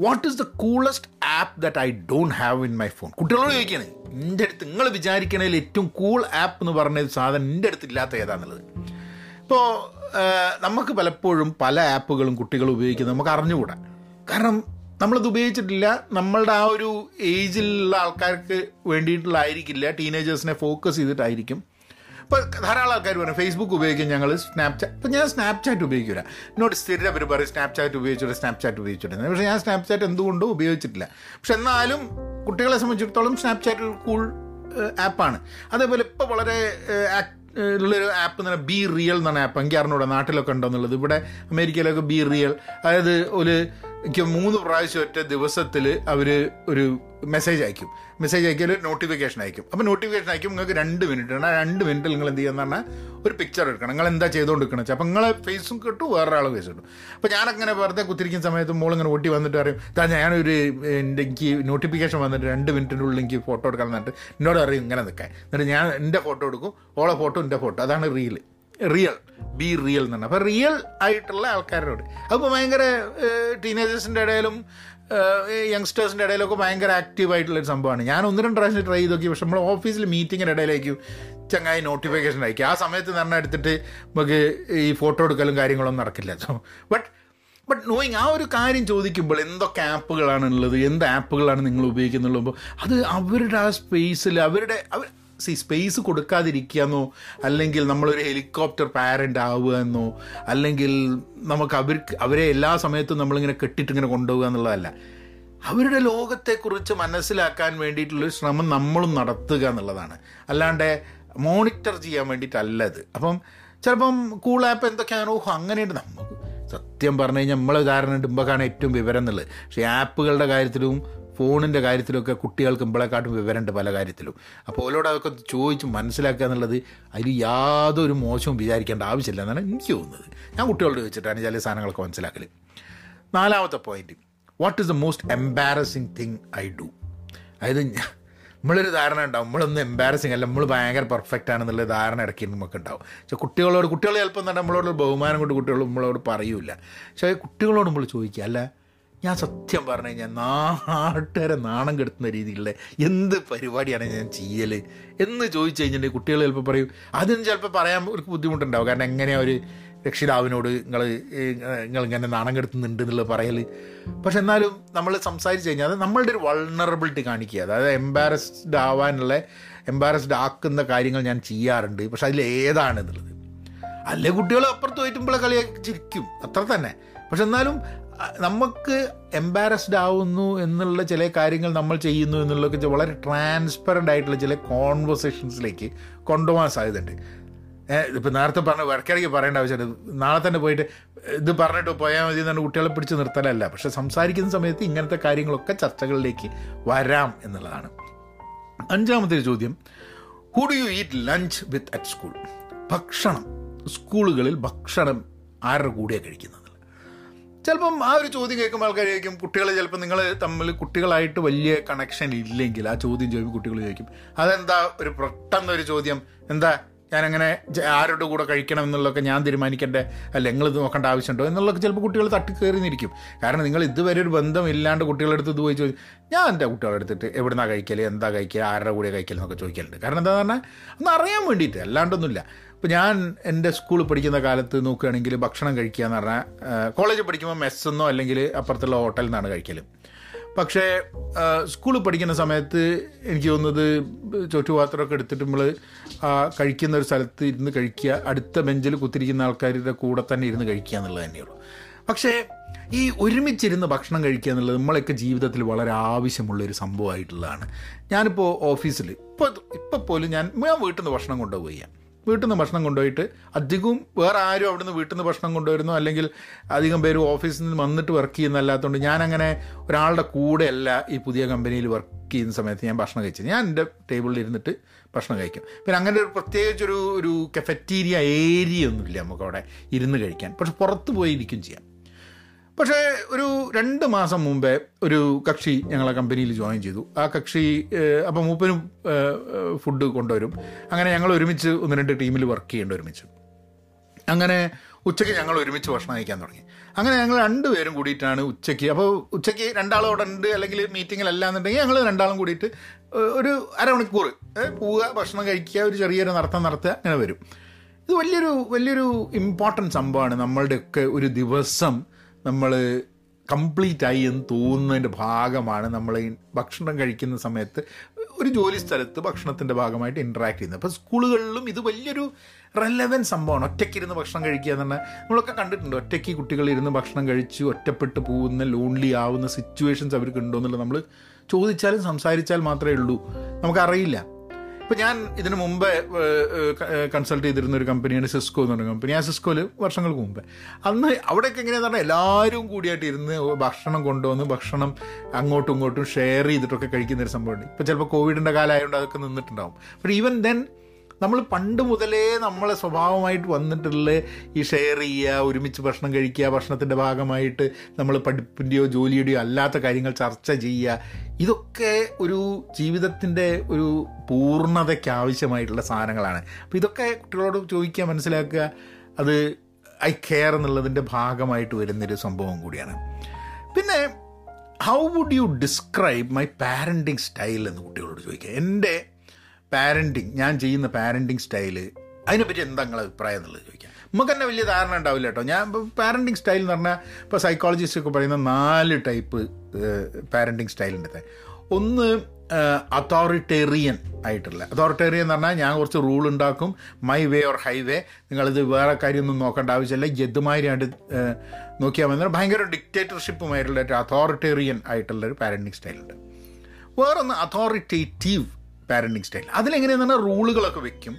what is the coolest app that I don't have in my phone കുട്ടികളോട് ചോദിക്കുകയാണ് എന്റെ അടുത്ത് നിങ്ങൾ വിചാരിക്കണതിൽ ഏറ്റവും കൂൾ ആപ്പ് എന്ന് പറഞ്ഞ സാധനം എന്റെ അടുത്ത് ഇല്ലാത്ത ഏതാണെന്നുള്ളത് ഇപ്പോൾ നമുക്ക് പലപ്പോഴും പല ആപ്പുകളും കുട്ടികൾ ഉപയോഗിക്കുന്നത് നമുക്ക് അറിഞ്ഞുകൂടാ. കാരണം നമ്മളത് ഉപയോഗിച്ചിട്ടില്ല നമ്മളുടെ ആ ഒരു ഏജിലുള്ള ആൾക്കാർക്ക് വേണ്ടിയിട്ടുള്ള ആയിരിക്കില്ല ടീനേജേഴ്സിനെ ഫോക്കസ് ചെയ്തിട്ടായിരിക്കും. ഇപ്പോൾ ധാരാളം ആൾക്കാർ പറയും ഫേസ്ബുക്ക് ഉപയോഗിക്കും ഞങ്ങൾ സ്നാപ്ചാറ്റ് ഇപ്പം ഞാൻ സ്നാപ്ചാറ്റ് ഉപയോഗിക്കില്ല എന്നോട് സ്ഥിരം അവർ പറയും സ്നാപ്ചാറ്റ് ഉപയോഗിച്ചിട്ട് സ്നാപ്ചാറ്റ് ഉപയോഗിച്ചിട്ട് പക്ഷേ ഞാൻ സ്നാപ്ചാറ്റ് എന്തുകൊണ്ടും ഉപയോഗിച്ചിട്ടില്ല. പക്ഷെ എന്നാലും കുട്ടികളെ സംബന്ധിച്ചിടത്തോളം സ്നാപ്ചാറ്റ് ഒരു കൂൾ ആപ്പാണ്. അതേപോലെ ഇപ്പോൾ വളരെ ഉള്ളൊരു ആപ്പ് എന്ന് പറഞ്ഞാൽ ബി റിയൽ എന്നാണ് ആപ്പ് എനിക്ക് അറിഞ്ഞൂടെ നാട്ടിലൊക്കെ ഉണ്ടോന്നുള്ളത് ഇവിടെ അമേരിക്കയിലൊക്കെ ബി റിയൽ അതായത് ഒരു എനിക്ക് മൂന്ന് പ്രാവശ്യം ഒറ്റ ദിവസത്തിൽ അവർ ഒരു മെസ്സേജ് അയക്കും. മെസ്സേജ് അയക്കിയാൽ നോട്ടിഫിക്കേഷൻ അയക്കും. അപ്പോൾ നോട്ടിഫിക്കേഷൻ അയക്കും നിങ്ങൾക്ക് രണ്ട് മിനിറ്റ് ആ രണ്ട് മിനിറ്റിൽ നിങ്ങൾ എന്ത് ചെയ്യുന്ന പറഞ്ഞാൽ ഒരു പിക്ചർ എടുക്കണം. നിങ്ങൾ എന്താ ചെയ്തുകൊണ്ടിരിക്കണം വെച്ചാൽ നിങ്ങളെ ഫേസും കിട്ടും വേറൊരാളെ ഫേസ് കിട്ടും അപ്പോൾ ഞാനങ്ങനെ വെറുതെ കുത്തിരിക്കുന്ന സമയത്ത് മോളിങ്ങനെ ഓട്ടി വന്നിട്ട് പറയും താ ഞാനൊരു എന്റെ എനിക്ക് നോട്ടിഫിക്കേഷൻ വന്നിട്ട് രണ്ട് മിനിറ്റിനുള്ളിൽ എനിക്ക് ഫോട്ടോ എടുക്കണം എന്നിട്ട് എന്നോട് അറിയും ഇങ്ങനെ നിൽക്കാൻ. എന്നിട്ട് ഞാൻ എന്റെ ഫോട്ടോ എടുക്കും ഓളെ ഫോട്ടോ എന്റെ ഫോട്ടോ അതാണ് റീൽ റിയൽ ബി റിയൽ എന്നാണ് അപ്പോൾ റിയൽ ആയിട്ടുള്ള ആൾക്കാരോട്. അപ്പോൾ ഭയങ്കര ടീനേജേഴ്സിന്റെ ഇടയിലും യങ്സ്റ്റേഴ്സിന്റെ ഇടയിലൊക്കെ ഭയങ്കര ആക്റ്റീവ് ആയിട്ടുള്ളൊരു സംഭവമാണ്. ഞാൻ ഒന്ന് രണ്ട് പ്രാവശ്യം ട്രൈ ചെയ്ത് നോക്കി. പക്ഷെ നമ്മൾ ഓഫീസിൽ മീറ്റിങ്ങിന്റെ ഇടയിലേക്ക് ചങ്ങായി നോട്ടിഫിക്കേഷൻ അയക്കും. ആ സമയത്ത് തന്നെ എടുത്തിട്ട് നമുക്ക് ഈ ഫോട്ടോ എടുക്കലും കാര്യങ്ങളൊന്നും നടക്കില്ല. സോ ബട്ട് ബട്ട് നോയിങ് ആ ഒരു കാര്യം ചോദിക്കുമ്പോൾ എന്തൊക്കെ ആപ്പുകളാണ് ഉള്ളത് എന്ത് ആപ്പുകളാണ് നിങ്ങൾ ഉപയോഗിക്കുന്നുള്ളപ്പോൾ അത് അവരുടെ ആ സ്പേസിൽ അവരുടെ സി സ്പേസ് കൊടുക്കാതിരിക്കുകയെന്നോ അല്ലെങ്കിൽ നമ്മളൊരു ഹെലികോപ്റ്റർ പാരന്റ് ആവുക എന്നോ അല്ലെങ്കിൽ നമുക്ക് അവർക്ക് അവരെ എല്ലാ സമയത്തും നമ്മളിങ്ങനെ കെട്ടിട്ട് ഇങ്ങനെ കൊണ്ടുപോകുക എന്നുള്ളതല്ല. അവരുടെ ലോകത്തെക്കുറിച്ച് മനസ്സിലാക്കാൻ വേണ്ടിയിട്ടുള്ളൊരു ശ്രമം നമ്മളും നടത്തുക എന്നുള്ളതാണ്. അല്ലാണ്ട് മോണിറ്റർ ചെയ്യാൻ വേണ്ടിയിട്ടല്ല ഇത്. അപ്പം ചിലപ്പം കൂൾ ആപ്പ് എന്തൊക്കെയാണോ അങ്ങനെയുണ്ട്. നമുക്ക് സത്യം പറഞ്ഞു കഴിഞ്ഞാൽ നമ്മൾ കാരണം ഇടുമ്പോഴാണ് ഏറ്റവും വിവരം എന്നുള്ളത്. പക്ഷേ ആപ്പുകളുടെ കാര്യത്തിലും ഫോണിന്റെ കാര്യത്തിലൊക്കെ കുട്ടികൾക്ക് ഇമ്പളെക്കാട്ടും വിവരമുണ്ട് പല കാര്യത്തിലും. അപ്പോൾ ഓരോട് അതൊക്കെ ചോദിച്ച് മനസ്സിലാക്കുക എന്നുള്ളത് അതിൽ യാതൊരു മോശവും വിചാരിക്കേണ്ട ആവശ്യമില്ല എന്നാണ് എനിക്ക് തോന്നുന്നത്. ഞാൻ കുട്ടികളോട് ചോദിച്ചിട്ടാണ് ചില സാധനങ്ങളൊക്കെ മനസ്സിലാക്കൽ നാലാമത്തെ point what is the most embarrassing thing I do അതായത് നമ്മളൊരു ധാരണ ഉണ്ടാവും. നമ്മളൊന്നും എംബാരസിങ് അല്ല നമ്മൾ ഭയങ്കര പെർഫെക്റ്റ് ആണെന്നുള്ള ധാരണ ഇടയ്ക്ക് നമുക്ക് ഉണ്ടാവും. പക്ഷെ കുട്ടികളോട് കുട്ടികൾ ചിലപ്പോൾ എന്താ നമ്മളോട് ബഹുമാനം കൊണ്ട് കുട്ടികൾ നമ്മളോട് പറയൂല. പക്ഷേ കുട്ടികളോട് നമ്മൾ ചോദിക്കുക അല്ല ഞാൻ സത്യം പറഞ്ഞു കഴിഞ്ഞാൽ നാട്ടുകാരെ നാണം കെടുത്തുന്ന രീതിയിലുള്ള എന്ത് പരിപാടിയാണ് ഞാൻ ചെയ്യൽ എന്ന് ചോദിച്ചു കഴിഞ്ഞിട്ടുണ്ടെങ്കിൽ കുട്ടികൾ ചിലപ്പോൾ പറയും അതിന് ചിലപ്പോൾ പറയാൻ ഒരു ബുദ്ധിമുട്ടുണ്ടാവും. കാരണം എങ്ങനെയാണ് ഒരു രക്ഷിതാവിനോട് നിങ്ങൾ നിങ്ങൾ ഇങ്ങനെ നാണം കെടുത്തുന്നുണ്ട് എന്നുള്ളത് പറയൽ പക്ഷെ എന്നാലും നമ്മൾ സംസാരിച്ച് കഴിഞ്ഞാൽ അത് നമ്മളുടെ ഒരു വൾണറബിലിറ്റി കാണിക്കുക. അതായത് എംബാരസ്ഡ് ആവാനുള്ള എംബാരസ്ഡ് ആക്കുന്ന കാര്യങ്ങൾ ഞാൻ ചെയ്യാറുണ്ട്. പക്ഷെ അതിൽ ഏതാണ് എന്നുള്ളത്? അല്ലേ കുട്ടികൾ അപ്പുറത്ത് പോയിട്ടുമ്പോൾ കളിയാക്കി ചിരിക്കും. അത്ര തന്നെ. പക്ഷെ എന്നാലും നമുക്ക് എംബാരസ്ഡ് ആവുന്നു എന്നുള്ള ചില കാര്യങ്ങൾ നമ്മൾ ചെയ്യുന്നു എന്നുള്ളതൊക്കെ വളരെ ട്രാൻസ്പെറന്റ് ആയിട്ടുള്ള ചില കോൺവെർസേഷൻസിലേക്ക് കൊണ്ടുപോകാൻ സാധ്യതയുണ്ട്. ഇപ്പം നേരത്തെ പറഞ്ഞ ഇടയ്ക്കിടയ്ക്ക് പറയേണ്ട ആവശ്യമില്ല. നാളെ തന്നെ പോയിട്ട് ഇത് പറഞ്ഞിട്ട് പോയാൽ മതി എന്നാണ് കുട്ടികളെ പിടിച്ച് നിർത്തലല്ല. പക്ഷെ സംസാരിക്കുന്ന സമയത്ത് ഇങ്ങനത്തെ കാര്യങ്ങളൊക്കെ ചർച്ചകളിലേക്ക് വരാം എന്നുള്ളതാണ്. അഞ്ചാമത്തെ ചോദ്യം. Who do you eat lunch with at school ഭക്ഷണം. സ്കൂളുകളിൽ ഭക്ഷണം ആരുടെ കൂടെയാണ് കഴിക്കുന്നത്? ചിലപ്പം ആ ഒരു ചോദ്യം കേൾക്കുമ്പോൾ ആൾക്കാരായിരിക്കും കുട്ടികൾ ചിലപ്പോൾ നിങ്ങൾ തമ്മിൽ കുട്ടികളായിട്ട് വലിയ കണക്ഷൻ ഇല്ലെങ്കിൽ ആ ചോദ്യം ചോദിക്കും കുട്ടികൾ ചോദിക്കും. അതെന്താ ഒരു പെട്ടെന്നൊരു ചോദ്യം? എന്താ ഞാനങ്ങനെ ആരുടെ കൂടെ കഴിക്കണം എന്നുള്ളതൊക്കെ ഞാൻ തീരുമാനിക്കേണ്ട? അല്ല നിങ്ങൾ ഇത് നോക്കേണ്ട ആവശ്യമുണ്ടോ? എന്നുള്ളതൊക്കെ ചിലപ്പോൾ കുട്ടികൾ തട്ടി കയറിന്നിരിക്കും. കാരണം നിങ്ങൾ ഇതുവരെ ഒരു ബന്ധം ഇല്ലാണ്ട് കുട്ടികളുടെ അടുത്ത് ഇത് പോയി ചോദിച്ചു ഞാൻ എന്റെ കുട്ടികളെ എടുത്തിട്ട് എവിടുന്നാണ് കഴിക്കൽ എന്താ കഴിക്കുക ആരുടെ കൂടെ കഴിക്കൽ എന്നൊക്കെ ചോദിക്കലുണ്ട്. കാരണം എന്താ പറഞ്ഞാൽ ഒന്ന് അറിയാൻ വേണ്ടിയിട്ട് അല്ലാണ്ടൊന്നുമില്ല. ഇപ്പോൾ ഞാൻ എന്റെ സ്കൂളിൽ പഠിക്കുന്ന കാലത്ത് നോക്കുകയാണെങ്കിൽ ഭക്ഷണം കഴിക്കുക എന്ന് പറഞ്ഞാൽ കോളേജിൽ പഠിക്കുമ്പോൾ മെസ്സെന്നോ അല്ലെങ്കിൽ അപ്പുറത്തുള്ള ഹോട്ടലിൽ നിന്നാണ് കഴിക്കൽ പക്ഷേ സ്കൂളിൽ പഠിക്കുന്ന സമയത്ത് എനിക്ക് തോന്നുന്നത് ചുറ്റുപാത്രമൊക്കെ എടുത്തിട്ട് നമ്മൾ കഴിക്കുന്ന ഒരു സ്ഥലത്ത് ഇരുന്ന് കഴിക്കുക. അടുത്ത ബെഞ്ചിൽ കുത്തിരിക്കുന്ന ആൾക്കാരുടെ കൂടെ തന്നെ ഇരുന്ന് കഴിക്കുക എന്നുള്ളത് തന്നെയുള്ളൂ. പക്ഷേ ഈ ഒരുമിച്ചിരുന്ന് ഭക്ഷണം കഴിക്കുക എന്നുള്ളത് നമ്മളൊക്കെ ജീവിതത്തിൽ വളരെ ആവശ്യമുള്ളൊരു സംഭവമായിട്ടുള്ളതാണ്. ഞാനിപ്പോൾ ഓഫീസിൽ ഇപ്പോൾ ഇപ്പോൾ പോലും ഞാൻ ഞാൻ വീട്ടിൽ നിന്ന് ഭക്ഷണം കൊണ്ടുപോയി വീട്ടിൽ നിന്ന് ഭക്ഷണം കൊണ്ടുപോയിട്ട് അധികവും വേറെ ആരും അവിടെ നിന്ന് വീട്ടിൽ നിന്ന് ഭക്ഷണം കൊണ്ടുവരുന്നു അല്ലെങ്കിൽ അധികം പേര് ഓഫീസിൽ നിന്ന് വന്നിട്ട് വർക്ക് ചെയ്യുന്നല്ലാത്തതുകൊണ്ട് ഞാനങ്ങനെ ഒരാളുടെ കൂടെയല്ല ഈ പുതിയ കമ്പനിയിൽ വർക്ക് ചെയ്യുന്ന സമയത്ത് ഞാൻ ഭക്ഷണം കഴിച്ചത്. ഞാൻ എന്റെ ടേബിളിൽ ഇരുന്നിട്ട് ഭക്ഷണം കഴിക്കും. പിന്നെ അങ്ങനെ ഒരു പ്രത്യേകിച്ചൊരു ഒരു കെഫറ്റീരിയ ഏരിയ ഒന്നുമില്ല നമുക്കവിടെ ഇരുന്ന് കഴിക്കാൻ. പക്ഷെ പുറത്ത് പോയി ഇരിക്കും ചെയ്യാം. പക്ഷേ ഒരു രണ്ട് മാസം മുമ്പേ ഒരു കക്ഷി ഞങ്ങളെ കമ്പനിയിൽ ജോയിൻ ചെയ്തു. ആ കക്ഷി അപ്പം മൂപ്പനും ഫുഡ് കൊണ്ടുവരും. അങ്ങനെ ഞങ്ങൾ ഒരുമിച്ച് ഒന്ന് രണ്ട് ടീമിൽ വർക്ക് ചെയ്യേണ്ട ഒരുമിച്ച്. അങ്ങനെ ഉച്ചയ്ക്ക് ഞങ്ങൾ ഒരുമിച്ച് ഭക്ഷണം കഴിക്കാൻ തുടങ്ങി. അങ്ങനെ ഞങ്ങൾ രണ്ടുപേരും കൂടിയിട്ടാണ് ഉച്ചയ്ക്ക്. അപ്പോൾ ഉച്ചയ്ക്ക് രണ്ടാളും അവിടെ ഉണ്ട് അല്ലെങ്കിൽ മീറ്റിങ്ങിലല്ല എന്നുണ്ടെങ്കിൽ ഞങ്ങൾ രണ്ടാളും കൂടിയിട്ട് ഒരു അരമണിക്കൂർ പോവുക ഭക്ഷണം കഴിക്കുക ഒരു ചെറിയൊരു നടത്തം നടത്തുക അങ്ങനെ വരും. ഇത് വലിയൊരു വലിയൊരു ഇമ്പോർട്ടന്റ് സംഭവമാണ് നമ്മളുടെയൊക്കെ ഒരു ദിവസം നമ്മൾ കംപ്ലീറ്റ് ആയി എന്ന് തോന്നുന്നതിന്റെ ഭാഗമാണ് നമ്മൾ ഭക്ഷണം കഴിക്കുന്ന സമയത്ത് ഒരു ജോലി സ്ഥലത്ത് ഭക്ഷണത്തിന്റെ ഭാഗമായിട്ട് ഇൻട്രാക്ട് ചെയ്യുന്നത്. അപ്പോൾ സ്കൂളുകളിലും ഇത് വലിയൊരു റെലവൻ സംഭവമാണ്. ഒറ്റയ്ക്കിരുന്ന് ഭക്ഷണം കഴിക്കുക എന്ന് പറഞ്ഞാൽ നമ്മളൊക്കെ കണ്ടിട്ടുണ്ട്. ഒറ്റയ്ക്ക് കുട്ടികൾ ഇരുന്ന് ഭക്ഷണം കഴിച്ച് ഒറ്റപ്പെട്ട് പോകുന്ന ലോൺലി ആവുന്ന സിറ്റുവേഷൻസ് അവർക്ക് ഉണ്ടോ എന്നുള്ളത് നമ്മൾ ചോദിച്ചാലും സംസാരിച്ചാൽ മാത്രമേ ഉള്ളൂ. നമുക്കറിയില്ല. ഇപ്പം ഞാൻ ഇതിനു മുമ്പേ കൺസൾട്ട് ചെയ്തിരുന്ന ഒരു കമ്പനിയാണ് സിസ്കോ എന്ന് പറഞ്ഞ കമ്പനി ആ സിസ്കോയിൽ വർഷങ്ങൾക്ക് മുമ്പേ. അന്ന് അവിടെയൊക്കെ എങ്ങനെയാണെന്ന് പറഞ്ഞാൽ എല്ലാവരും കൂടിയായിട്ട് ഇരുന്ന് ഭക്ഷണം കൊണ്ടുവന്ന് ഭക്ഷണം അങ്ങോട്ടും ഇങ്ങോട്ടും ഷെയർ ചെയ്തിട്ടൊക്കെ കഴിക്കുന്ന ഒരു സംഭവമുണ്ട്. ഇപ്പം ചിലപ്പോൾ കോവിഡിന്റെ കാലമായതുകൊണ്ട് അതൊക്കെ നിന്നിട്ടുണ്ടാവും. ബട്ട് ഈവൻ ദെൻ നമ്മൾ പണ്ട് മുതലേ നമ്മളെ സ്വഭാവമായിട്ട് വന്നിട്ടുള്ള ഈ ഷെയർ ചെയ്യുക ഒരുമിച്ച് ഭക്ഷണം കഴിക്കുക ഭക്ഷണത്തിന്റെ ഭാഗമായിട്ട് നമ്മൾ പഠിപ്പിന്റെയോ ജോലിയുടെയോ അല്ലാത്ത കാര്യങ്ങൾ ചർച്ച ചെയ്യുക ഇതൊക്കെ ഒരു ജീവിതത്തിന്റെ ഒരു പൂർണതയ്ക്ക് ആവശ്യമായിട്ടുള്ള സാധനങ്ങളാണ്. അപ്പോൾ ഇതൊക്കെ കുട്ടികളോട് ചോദിക്കുക മനസ്സിലാക്കുക അത് ഐ കെയർ എന്നുള്ളതിന്റെ ഭാഗമായിട്ട് വരുന്നൊരു സംഭവം കൂടിയാണ്. പിന്നെ how would you describe my parenting style എന്ന് കുട്ടികളോട് ചോദിക്കുക. എന്റെ പാരന്റിങ് ഞാൻ ചെയ്യുന്ന പാരന്റിങ് സ്റ്റൈൽ അതിനെപ്പറ്റി എന്താ നിങ്ങളെ അഭിപ്രായം എന്നുള്ളത് ചോദിക്കാം. നമുക്ക് തന്നെ വലിയ ധാരണ ഉണ്ടാവില്ല കേട്ടോ. ഞാൻ പാരന്റിങ് സ്റ്റൈൽ എന്ന് പറഞ്ഞാൽ ഇപ്പോൾ സൈക്കോളജിസ്റ്റ് ഒക്കെ പറയുന്ന നാല് ടൈപ്പ് പാരന്റിങ് ഉണ്ട് ഒന്ന് അതോറിറ്റേറിയൻ ആയിട്ടുള്ള. അതോറിറ്റേറിയൻ എന്ന് പറഞ്ഞാൽ ഞാൻ കുറച്ച് റൂൾ ഉണ്ടാക്കും മൈ വേ ഓർ ഹൈവേ നിങ്ങളിത് വേറെ കാര്യമൊന്നും നോക്കേണ്ട ആവശ്യമില്ല. ജദ്മാരിയായിട്ട് നോക്കിയാൽ മതി. ഭയങ്കര ഡിക്റ്റേറ്റർഷിപ്പുമായിട്ടുള്ള ഒരു അതോറിറ്റേറിയൻ ആയിട്ടുള്ള ഒരു പാരന്റിങ് സ്റ്റൈലുണ്ട് വേറൊന്ന് അതോറിറ്റേറ്റീവ് പാരന്റിങ് സ്റ്റൈൽ അതിലെങ്ങനെയെന്ന് പറഞ്ഞാൽ റൂളുകളൊക്കെ വെക്കും.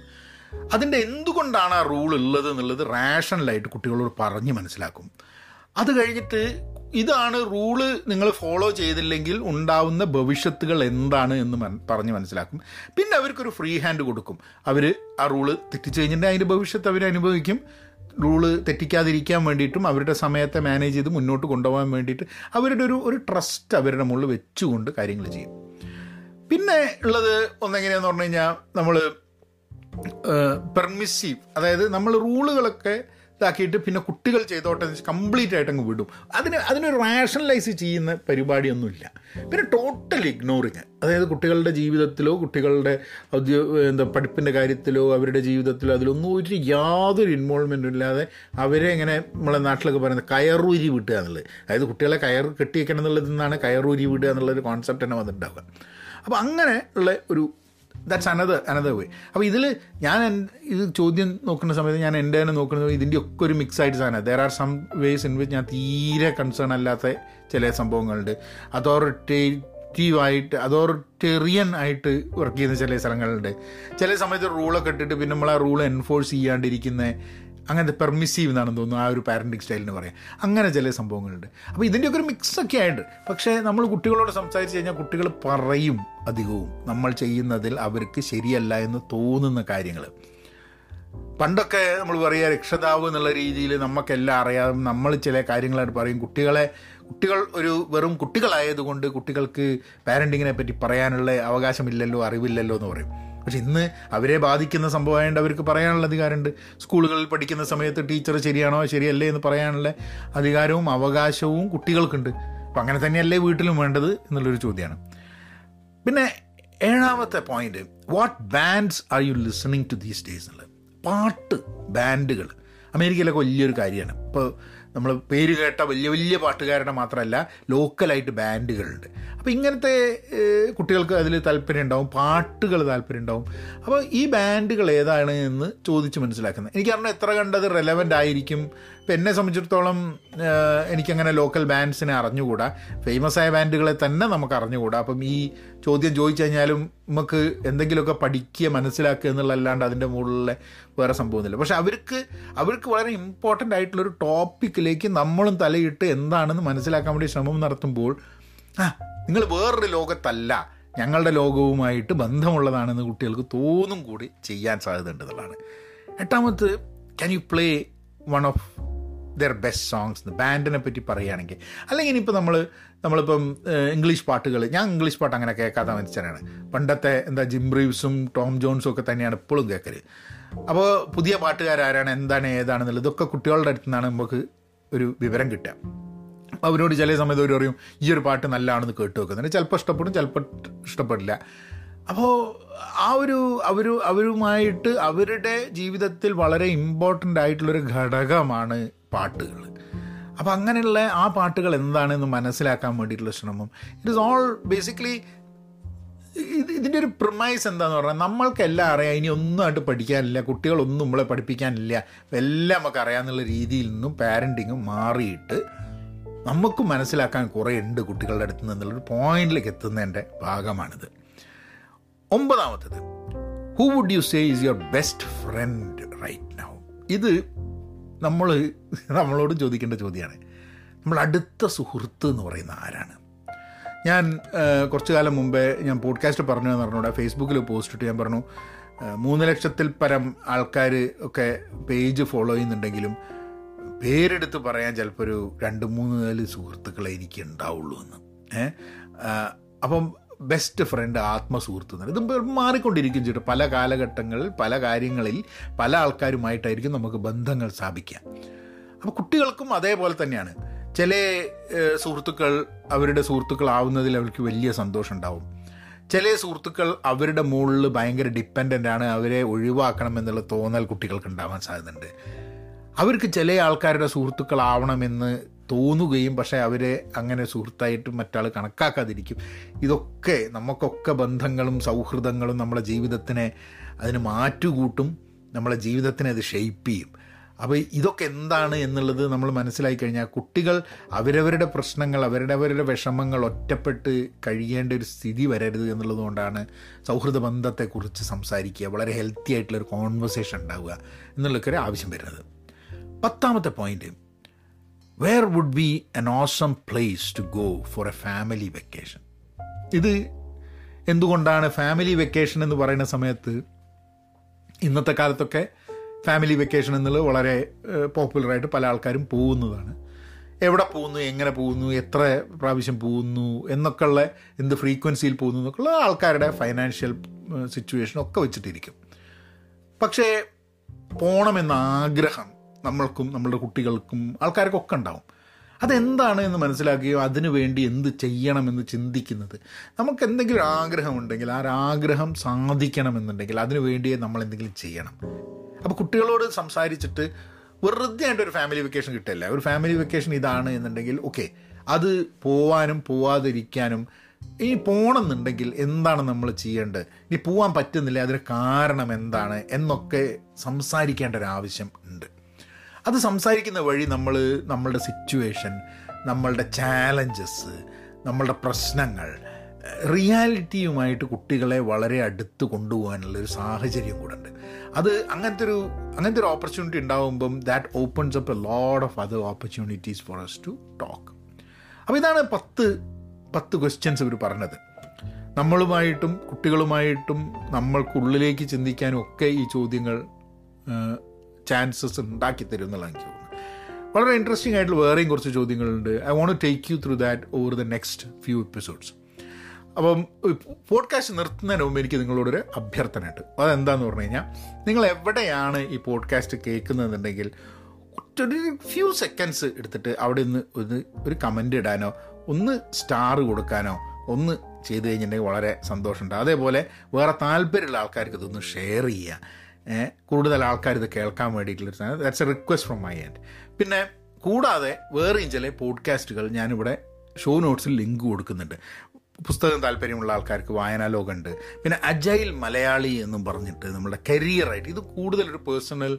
അതിന്റെ എന്തുകൊണ്ടാണ് ആ റൂൾ ഉള്ളത് എന്നുള്ളത് റാഷണലായിട്ട് കുട്ടികളോട് പറഞ്ഞ് മനസ്സിലാക്കും. അത് കഴിഞ്ഞിട്ട് ഇതാണ് റൂൾ നിങ്ങൾ ഫോളോ ചെയ്തില്ലെങ്കിൽ ഉണ്ടാവുന്ന ഭവിഷ്യത്തുകൾ എന്താണ് എന്ന് പറഞ്ഞ് മനസ്സിലാക്കും. പിന്നെ അവർക്കൊരു ഫ്രീ ഹാൻഡ് കൊടുക്കും. അവർ ആ റൂൾ തെറ്റിച്ച് കഴിഞ്ഞിട്ടുണ്ടെങ്കിൽ അതിന്റെ ഭവിഷ്യത്ത് അവർ അനുഭവിക്കും. റൂൾ തെറ്റിക്കാതിരിക്കാൻ വേണ്ടിയിട്ടും അവരുടെ സമയത്തെ മാനേജ് ചെയ്ത് മുന്നോട്ട് കൊണ്ടുപോകാൻ വേണ്ടിയിട്ട് അവരുടെ ഒരു ഒരു ട്രസ്റ്റ് അവരുടെ മുകളിൽ വെച്ചുകൊണ്ട് കാര്യങ്ങൾ ചെയ്യും. പിന്നെ ഉള്ളത് ഒന്നെങ്ങനെയാന്ന് പറഞ്ഞു കഴിഞ്ഞാൽ നമ്മൾ പെർമിസീവ് അതായത് നമ്മൾ റൂളുകളൊക്കെ ഇതാക്കിയിട്ട് പിന്നെ കുട്ടികൾ ചെയ്തോട്ടെ കംപ്ലീറ്റ് ആയിട്ട് അങ്ങ് വിടും. അതിന് അതിനൊരു റാഷണലൈസ് ചെയ്യുന്ന പരിപാടിയൊന്നുമില്ല. പിന്നെ ടോട്ടൽ ഇഗ്നോറിങ് അതായത് കുട്ടികളുടെ ജീവിതത്തിലോ കുട്ടികളുടെ ഔദ്യോ എന്താ പഠിപ്പിന്റെ കാര്യത്തിലോ അവരുടെ ജീവിതത്തിലോ അതിലൊന്നും ഒരു യാതൊരു ഇൻവോൾവ്മെന്റും ഇല്ലാതെ അവരെ ഇങ്ങനെ നമ്മളെ നാട്ടിലൊക്കെ പറയുന്നത് കയറൂരി വിട്ടുക എന്നുള്ളത്. അതായത് കുട്ടികളെ കയർ കെട്ടിയേക്കണം എന്നുള്ളതിൽ നിന്നാണ് കയറൂരി വിടുക എന്നുള്ളൊരു കോൺസെപ്റ്റ് തന്നെ വന്നിട്ടുണ്ടാവുക. അപ്പോൾ അങ്ങനെ ഉള്ള ഒരു ദാറ്റ്സ് അനദർ അനദർ വേ അപ്പോൾ ഇതിൽ ഞാൻ ഇത് ചോദ്യം നോക്കുന്ന സമയത്ത് ഞാൻ എന്റെ തന്നെ നോക്കുന്നത് ഇതിന്റെ ഒക്കെ ഒരു മിക്സ് ആയിട്ട് സാധനം. There are some ways in which ഞാൻ തീരെ കൺസേൺ അല്ലാത്ത ചില സംഭവങ്ങളുണ്ട്. അതോറിറ്റേറ്റീവായിട്ട് അതോറിറ്റേറിയൻ ആയിട്ട് വർക്ക് ചെയ്യുന്ന ചില സ്ഥലങ്ങളുണ്ട്. ചില സമയത്ത് റൂളൊക്കെ ഇട്ടിട്ട് പിന്നെ നമ്മൾ ആ റൂൾ എൻഫോഴ്സ് ചെയ്യാണ്ടിരിക്കുന്ന അങ്ങനത്തെ പെർമിസീവ് എന്നാണെന്ന് തോന്നുന്നു ആ ഒരു പാരന്റിങ് സ്റ്റൈലിന് പറയാം. അങ്ങനെ ചില സംഭവങ്ങളുണ്ട്. അപ്പോൾ ഇതിന്റെയൊക്കെ ഒരു മിക്സ് ഒക്കെ ആയിട്ട് പക്ഷേ നമ്മൾ കുട്ടികളോട് സംസാരിച്ച് കഴിഞ്ഞാൽ കുട്ടികൾ പറയും അധികവും. നമ്മൾ ചെയ്യുന്നതിൽ അവർക്ക് ശരിയല്ല എന്ന് തോന്നുന്ന കാര്യങ്ങൾ പണ്ടൊക്കെ നമ്മൾ പറയുക രക്ഷിതാവ് എന്നുള്ള രീതിയിൽ നമുക്കെല്ലാം അറിയാം. നമ്മൾ ചില കാര്യങ്ങളായിട്ട് പറയും. കുട്ടികളെ കുട്ടികൾ ഒരു വെറും കുട്ടികളായതുകൊണ്ട് കുട്ടികൾക്ക് പാരന്റിങ്ങിനെ പറ്റി പറയാനുള്ള അവകാശമില്ലല്ലോ അറിവില്ലല്ലോ എന്ന് പറയും. പക്ഷെ ഇന്ന് അവരെ ബാധിക്കുന്ന സംഭവമായതുകൊണ്ട് അവർക്ക് പറയാനുള്ള അധികാരമുണ്ട്. സ്കൂളുകളിൽ പഠിക്കുന്ന സമയത്ത് ടീച്ചർ ശരിയാണോ ശരിയല്ലേ എന്ന് പറയാനുള്ള അധികാരവും അവകാശവും കുട്ടികൾക്കുണ്ട്. അപ്പം അങ്ങനെ തന്നെയല്ലേ വീട്ടിലും വേണ്ടത് എന്നുള്ളൊരു ചോദ്യമാണ് പിന്നെ ഏഴാമത്തെ point what bands are you listening to these days എന്നുള്ളത് പാട്ട് ബാൻഡുകൾ. അമേരിക്കയിലൊക്കെ വലിയൊരു കാര്യമാണ്. ഇപ്പോൾ നമ്മൾ പേര് കേട്ട വലിയ വലിയ പാട്ടുകാരുടെ മാത്രമല്ല ലോക്കലായിട്ട് ബാൻഡുകളുണ്ട്. അപ്പോൾ ഇങ്ങനത്തെ കുട്ടികൾക്ക് അതിൽ താല്പര്യം ഉണ്ടാവും പാട്ടുകൾ താല്പര്യം ഉണ്ടാവും. അപ്പോൾ ഈ ബാൻഡുകൾ ഏതാണ് എന്ന് ചോദിച്ച് മനസ്സിലാക്കുന്നത്. എനിക്കറിഞ്ഞാൽ എത്ര കണ്ടത് റെലവന്റ് ആയിരിക്കും. ഇപ്പം എന്നെ സംബന്ധിച്ചിടത്തോളം എനിക്കങ്ങനെ ലോക്കൽ ബാൻഡ്സിനെ അറിഞ്ഞുകൂടാ. ഫേമസ് ആയ ബാൻഡുകളെ തന്നെ നമുക്ക് അറിഞ്ഞുകൂടാ. അപ്പം ഈ ചോദ്യം ചോദിച്ചു കഴിഞ്ഞാലും നമുക്ക് എന്തെങ്കിലുമൊക്കെ പഠിക്കുക മനസ്സിലാക്കുക എന്നുള്ളതല്ലാണ്ട് അതിന്റെ മുകളിലെ വേറെ സംഭവമൊന്നുമില്ല. പക്ഷെ അവർക്ക് അവർക്ക് വളരെ ഇമ്പോർട്ടന്റ് ആയിട്ടുള്ളൊരു ടോപ്പിക്കിലേക്ക് നമ്മളും തലയിട്ട് എന്താണെന്ന് മനസ്സിലാക്കാൻ വേണ്ടി ശ്രമം നടത്തുമ്പോൾ ആ നിങ്ങൾ വേറൊരു ലോകത്തല്ല ഞങ്ങളുടെ ലോകവുമായിട്ട് ബന്ധമുള്ളതാണെന്ന് കുട്ടികൾക്ക് തോന്നും കൂടി ചെയ്യാൻ സാധ്യതയുണ്ട് എന്നുള്ളതാണ്. എട്ടാമത് can you play one of their best songs ബാൻഡിനെ പറ്റി പറയുകയാണെങ്കിൽ അല്ലെങ്കിൽ ഇനിയിപ്പോൾ നമ്മൾ നമ്മളിപ്പം ഇംഗ്ലീഷ് പാട്ടുകൾ ഞാൻ ഇംഗ്ലീഷ് പാട്ട് അങ്ങനെ കേൾക്കാത്ത മനുഷ്യനാണ്. പണ്ടത്തെ എന്താ ജിം ബ്രീവ്സും ടോം ജോൺസും ഒക്കെ തന്നെയാണ് ഇപ്പോഴും കേൾക്കൽ. അപ്പോൾ പുതിയ പാട്ടുകാരാരാണ് എന്താണ് ഏതാണെന്നുള്ളത് ഇതൊക്കെ കുട്ടികളുടെ അടുത്ത് നിന്നാണ് നമുക്ക് ഒരു വിവരം കിട്ടുക. അവരോട് ചില സമയത്ത് അവർ പറയും ഈ ഒരു പാട്ട് നല്ലതാണെന്ന് കേട്ട് വെക്കുന്നുണ്ട്. ചിലപ്പോൾ ഇഷ്ടപ്പെടും ചിലപ്പോൾ ഇഷ്ടപ്പെടില്ല. അപ്പോൾ ആ ഒരു അവർ അവരുമായിട്ട് അവരുടെ ജീവിതത്തിൽ വളരെ ഇമ്പോർട്ടന്റ് ആയിട്ടുള്ളൊരു ഘടകമാണ് പാട്ടുകൾ അപ്പോൾ അങ്ങനെയുള്ള ആ പാട്ടുകൾ എന്താണെന്ന് മനസ്സിലാക്കാൻ വേണ്ടിയിട്ടുള്ള ശ്രമം. ഇറ്റ് ഇസ് ഓൾ ബേസിക്കലി ഇത് ഇതിന്റെ ഒരു പ്രിമൈസ് എന്താന്ന് പറഞ്ഞാൽ നമ്മൾക്കെല്ലാം അറിയാം. ഇനി ഒന്നുമായിട്ട് പഠിക്കാനില്ല കുട്ടികളൊന്നും നമ്മളെ പഠിപ്പിക്കാനില്ല. എല്ലാം നമുക്ക് അറിയാമെന്നുള്ള രീതിയിൽ നിന്നും പാരന്റിങ് മാറിയിട്ട് നമുക്ക് മനസ്സിലാക്കാൻ കുറേ ഉണ്ട് കുട്ടികളുടെ അടുത്ത് നിന്നുള്ളൊരു പോയിന്റിലേക്ക് എത്തുന്നതിന്റെ ഭാഗമാണിത്. ഒമ്പതാമത്തത് who would you say is your best friend right now ഇത് നമ്മൾ നമ്മളോട് ചോദിക്കേണ്ട ചോദ്യമാണ് നമ്മൾ അടുത്ത സുഹൃത്ത് എന്ന് പറയുന്ന ആരാണ്? ഞാൻ കുറച്ചു കാലം മുമ്പേ ഞാൻ പോഡ്കാസ്റ്റ് പറഞ്ഞു എന്ന് പറഞ്ഞൂടെ ഫേസ്ബുക്കിൽ പോസ്റ്റ് ഇട്ട് ഞാൻ പറഞ്ഞു മൂന്ന് ലക്ഷത്തിൽ പരം ആൾക്കാർ ഒക്കെ പേജ് ഫോളോ ചെയ്യുന്നുണ്ടെങ്കിലും പേരെടുത്ത് പറയാൻ ചിലപ്പോൾ ഒരു രണ്ട് മൂന്ന് നാല് സുഹൃത്തുക്കളെ എനിക്ക് ഉണ്ടാവുള്ളൂ എന്ന് അപ്പം ബെസ്റ്റ് ഫ്രണ്ട് ആത്മസുഹൃത്ത് എന്ന് ഇത് മാറിക്കൊണ്ടിരിക്കും ചേട്ടാ പല കാലഘട്ടങ്ങളിൽ പല കാര്യങ്ങളിൽ പല ആൾക്കാരുമായിട്ടായിരിക്കും നമുക്ക് ബന്ധങ്ങൾ സ്ഥാപിക്കാം. അപ്പോൾ കുട്ടികൾക്കും അതേപോലെ തന്നെയാണ്. ചില സുഹൃത്തുക്കൾ അവരുടെ സുഹൃത്തുക്കളാവുന്നതിൽ അവർക്ക് വലിയ സന്തോഷം ഉണ്ടാവും. ചില സുഹൃത്തുക്കൾ അവരുടെ മുകളിൽ ഭയങ്കര ഡിപ്പെൻഡന്റ് ആണ്. അവരെ ഒഴിവാക്കണം എന്നുള്ള തോന്നൽ കുട്ടികൾക്ക് ഉണ്ടാവാൻ സാധ്യതയുണ്ട്. അവർക്ക് ചില ആൾക്കാരുടെ സുഹൃത്തുക്കളാവണമെന്ന് തോന്നുകയും പക്ഷേ അവരെ അങ്ങനെ സുഹൃത്തായിട്ട് മറ്റാൾ കണക്കാക്കാതിരിക്കും. ഇതൊക്കെ നമുക്കൊക്കെ ബന്ധങ്ങളും സൗഹൃദങ്ങളും നമ്മളെ ജീവിതത്തിനെ അതിന് മാറ്റുകൂട്ടും നമ്മളെ ജീവിതത്തിനെ അത് ഷെയ്പ്പ് ചെയ്യും. അപ്പോൾ ഇതൊക്കെ എന്താണ് എന്നുള്ളത് നമ്മൾ മനസ്സിലാക്കി കഴിഞ്ഞാൽ കുട്ടികൾ അവരവരുടെ പ്രശ്നങ്ങൾ അവരവരുടെ വിഷമങ്ങൾ ഒറ്റപ്പെട്ട് കഴിയേണ്ട ഒരു സ്ഥിതി വരരുത് എന്നുള്ളതുകൊണ്ടാണ് സൗഹൃദ ബന്ധത്തെക്കുറിച്ച് സംസാരിക്കുക. വളരെ ഹെൽത്തി ആയിട്ടുള്ളൊരു കോൺവെർസേഷൻ ഉണ്ടാവുക എന്നുള്ളൊക്കെ ആവശ്യം വരുന്നത്. പത്താമത്തെ point where would be an awesome place to go for a family vacation ഇത് എന്തുകൊണ്ടാണ് ഫാമിലി വെക്കേഷൻ എന്ന് പറയുന്ന സമയത്ത് ഇന്നത്തെ കാലത്തൊക്കെ ഫാമിലി വെക്കേഷൻ എന്നുള്ളത് വളരെ പോപ്പുലറായിട്ട് പല ആൾക്കാരും പോകുന്നതാണ്. എവിടെ പോകുന്നു എങ്ങനെ പോകുന്നു എത്ര പ്രാവശ്യം പോകുന്നു എന്നൊക്കെയുള്ള എന്ത് ഫ്രീക്വൻസിയിൽ പോകുന്നു എന്നൊക്കെയുള്ള ആൾക്കാരുടെ ഫൈനാൻഷ്യൽ സിറ്റുവേഷൻ ഒക്കെ വെച്ചിട്ടിരിക്കും. പക്ഷേ പോകണമെന്ന ആഗ്രഹം നമ്മൾക്കും നമ്മളുടെ കുട്ടികൾക്കും ആൾക്കാർക്കൊക്കെ ഉണ്ടാവും. അതെന്താണ് എന്ന് മനസ്സിലാക്കുകയോ അതിനു വേണ്ടി എന്ത് ചെയ്യണമെന്ന് ചിന്തിക്കുന്നത്? നമുക്ക് എന്തെങ്കിലും ആഗ്രഹമുണ്ടെങ്കിൽ ആ ആഗ്രഹം സാധിക്കണമെന്നുണ്ടെങ്കിൽ അതിനു വേണ്ടിയേ നമ്മൾ എന്തെങ്കിലും ചെയ്യണം. അപ്പോൾ കുട്ടികളോട് സംസാരിച്ചിട്ട് വെറുതെ ആയിട്ട് ഒരു ഫാമിലി വെക്കേഷൻ കിട്ടില്ല? ഒരു ഫാമിലി വെക്കേഷൻ ഇതാണ് എന്നുണ്ടെങ്കിൽ ഓക്കെ അത് പോവാനും പോവാതിരിക്കാനും ഇനി പോകണമെന്നുണ്ടെങ്കിൽ എന്താണ് നമ്മൾ ചെയ്യേണ്ടത്? ഇനി പോകാൻ പറ്റുന്നില്ല അതിന് കാരണം എന്താണ്? എന്നൊക്കെ സംസാരിക്കേണ്ട ഒരു ആവശ്യം ഉണ്ട്. അത് സംസാരിക്കുന്ന വഴി നമ്മൾ നമ്മളുടെ സിറ്റുവേഷൻ നമ്മളുടെ ചാലഞ്ചസ് നമ്മളുടെ പ്രശ്നങ്ങൾ റിയാലിറ്റിയുമായിട്ട് കുട്ടികളെ വളരെ അടുത്ത് കൊണ്ടുപോകാനുള്ള ഒരു സാഹചര്യം കൂടെ ഉണ്ട്. അത് അങ്ങനത്തെ ഒരു അങ്ങനത്തെ ഒരു opportunity ഉണ്ടാകുമ്പം that opens up a load of other opportunities for us to talk അപ്പോൾ ഇതാണ് പത്ത് പത്ത് ക്വസ്റ്റ്യൻസ് ഇവർ പറഞ്ഞത്. നമ്മളുമായിട്ടും കുട്ടികളുമായിട്ടും നമ്മൾക്കുള്ളിലേക്ക് ചിന്തിക്കാനും ഒക്കെ ഈ ചോദ്യങ്ങൾ ചാൻസസ് ഉണ്ടാക്കി തരും എന്നുള്ളതാണ് എനിക്ക് തോന്നുന്നു വളരെ ഇൻട്രസ്റ്റിംഗ് ആയിട്ടുള്ള വേറെയും കുറച്ച് ചോദ്യങ്ങളുണ്ട്. I want take you through that over the next few episodes അപ്പം പോഡ്കാസ്റ്റ് നിർത്തുന്നതിന് മുമ്പ് എനിക്ക് നിങ്ങളോടൊരു അഭ്യർത്ഥനയുണ്ട്. അതെന്താന്ന് പറഞ്ഞു കഴിഞ്ഞാൽ നിങ്ങൾ എവിടെയാണ് ഈ പോഡ്കാസ്റ്റ് കേൾക്കുന്നതെന്നുണ്ടെങ്കിൽ ഒരു ഫ്യൂ സെക്കൻഡ്സ് എടുത്തിട്ട് അവിടെ ഒന്ന് ഒരു കമന്റ് ഇടാനോ ഒന്ന് സ്റ്റാർ കൊടുക്കാനോ ഒന്ന് ചെയ്ത് കഴിഞ്ഞിട്ടുണ്ടെങ്കിൽ വളരെ സന്തോഷമുണ്ട്. അതേപോലെ വേറെ താല്പര്യമുള്ള ആൾക്കാർക്ക് ഇതൊന്ന് ഷെയർ ചെയ്യുക. കൂടുതൽ ആൾക്കാർ ഇത് കേൾക്കാൻ വേണ്ടിയിട്ടുള്ളൊരു സാധനം. That's a request from my end പിന്നെ കൂടാതെ വേറെയും ചില പോഡ്കാസ്റ്റുകൾ ഞാനിവിടെ ഷോ നോട്ട്സിൽ ലിങ്ക് കൊടുക്കുന്നുണ്ട്. പുസ്തകം താല്പര്യമുള്ള ആൾക്കാർക്ക് വായനാലോകമുണ്ട് പിന്നെ അജൈൽ മലയാളി എന്നും പറഞ്ഞിട്ട് നമ്മുടെ കരിയറായിട്ട് ഇത് കൂടുതലൊരു പേഴ്സണൽ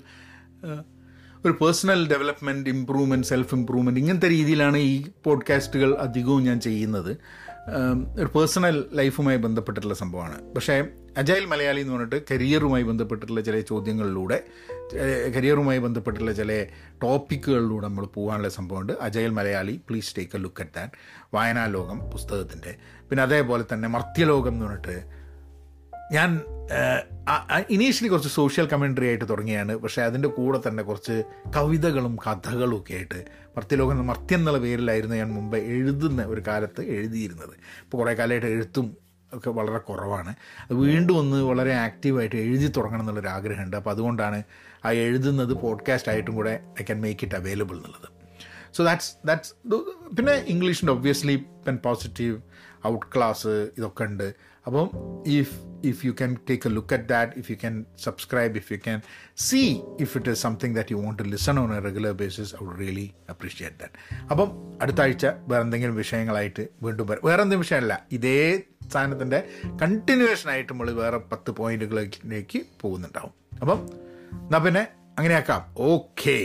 ഒരു personal development improvement self improvement ഇങ്ങനത്തെ രീതിയിലാണ് ഈ പോഡ്കാസ്റ്റുകൾ അധികവും ഞാൻ ചെയ്യുന്നത്. ഒരു പേഴ്സണൽ ലൈഫുമായി ബന്ധപ്പെട്ടിട്ടുള്ള സംഭവമാണ്. പക്ഷേ അജൈൽ മലയാളി എന്ന് പറഞ്ഞിട്ട് കരിയറുമായി ബന്ധപ്പെട്ടിട്ടുള്ള ചില ചോദ്യങ്ങളിലൂടെ കരിയറുമായി ബന്ധപ്പെട്ടിട്ടുള്ള ചില ടോപ്പിക്കുകളിലൂടെ നമ്മൾ പോകാനുള്ള സംഭവമുണ്ട്. Agile Malayali please take a look at that വായനാ ലോകം പുസ്തകത്തിന്റെ പിന്നെ അതേപോലെ തന്നെ മർത്യലോകം എന്ന് പറഞ്ഞിട്ട് ഞാൻ ഇനീഷ്യലി കുറച്ച് സോഷ്യൽ കമൻട്രി ആയിട്ട് തുടങ്ങിയാണ്. പക്ഷേ അതിന്റെ കൂടെ തന്നെ കുറച്ച് കവിതകളും കഥകളും ഒക്കെ ആയിട്ട് മർത്യലോകം മർത്യം എന്നുള്ള പേരിലായിരുന്നു ഞാൻ മുമ്പ് എഴുതുന്ന ഒരു കാലത്ത് എഴുതിയിരുന്നത്. ഇപ്പോൾ കുറേ കാലമായിട്ട് എഴുത്തും ഒക്കെ വളരെ കുറവാണ്. അത് വീണ്ടും ഒന്ന് വളരെ ആക്റ്റീവായിട്ട് എഴുതി തുടങ്ങണം എന്നുള്ളൊരു ആഗ്രഹമുണ്ട്. അപ്പോൾ അതുകൊണ്ടാണ് ആ എഴുതുന്നത് പോഡ്കാസ്റ്റ് ആയിട്ടും കൂടെ I can make it available എന്നുള്ളത്. സോ ദാറ്റ്സ് ദാറ്റ്സ് പിന്നെ ഇംഗ്ലീഷിന്റെ obviously pen positive out class ഇതൊക്കെ ഉണ്ട്. അപ്പം if if you can take a look at that if you can subscribe if you can see if it is something that you want to listen on a regular basis I would really appreciate that അപ്പം അടുത്ത ആഴ്ച വേറെ എന്തെങ്കിലും വിഷയങ്ങളായിട്ട് വീണ്ടും വരാം. വേറെ എന്തെങ്കിലും വിഷയമല്ല. ഇതേ സാധനത്തിന്റെ കണ്ടിന്യൂവേഷൻ ആയിട്ട് നമ്മൾ വേറെ പത്ത് പോയിന്റുകളിലേക്ക് പോകുന്നുണ്ടാവും. അപ്പം എന്നാൽ പിന്നെ അങ്ങനെയാക്കാം. ഓക്കേ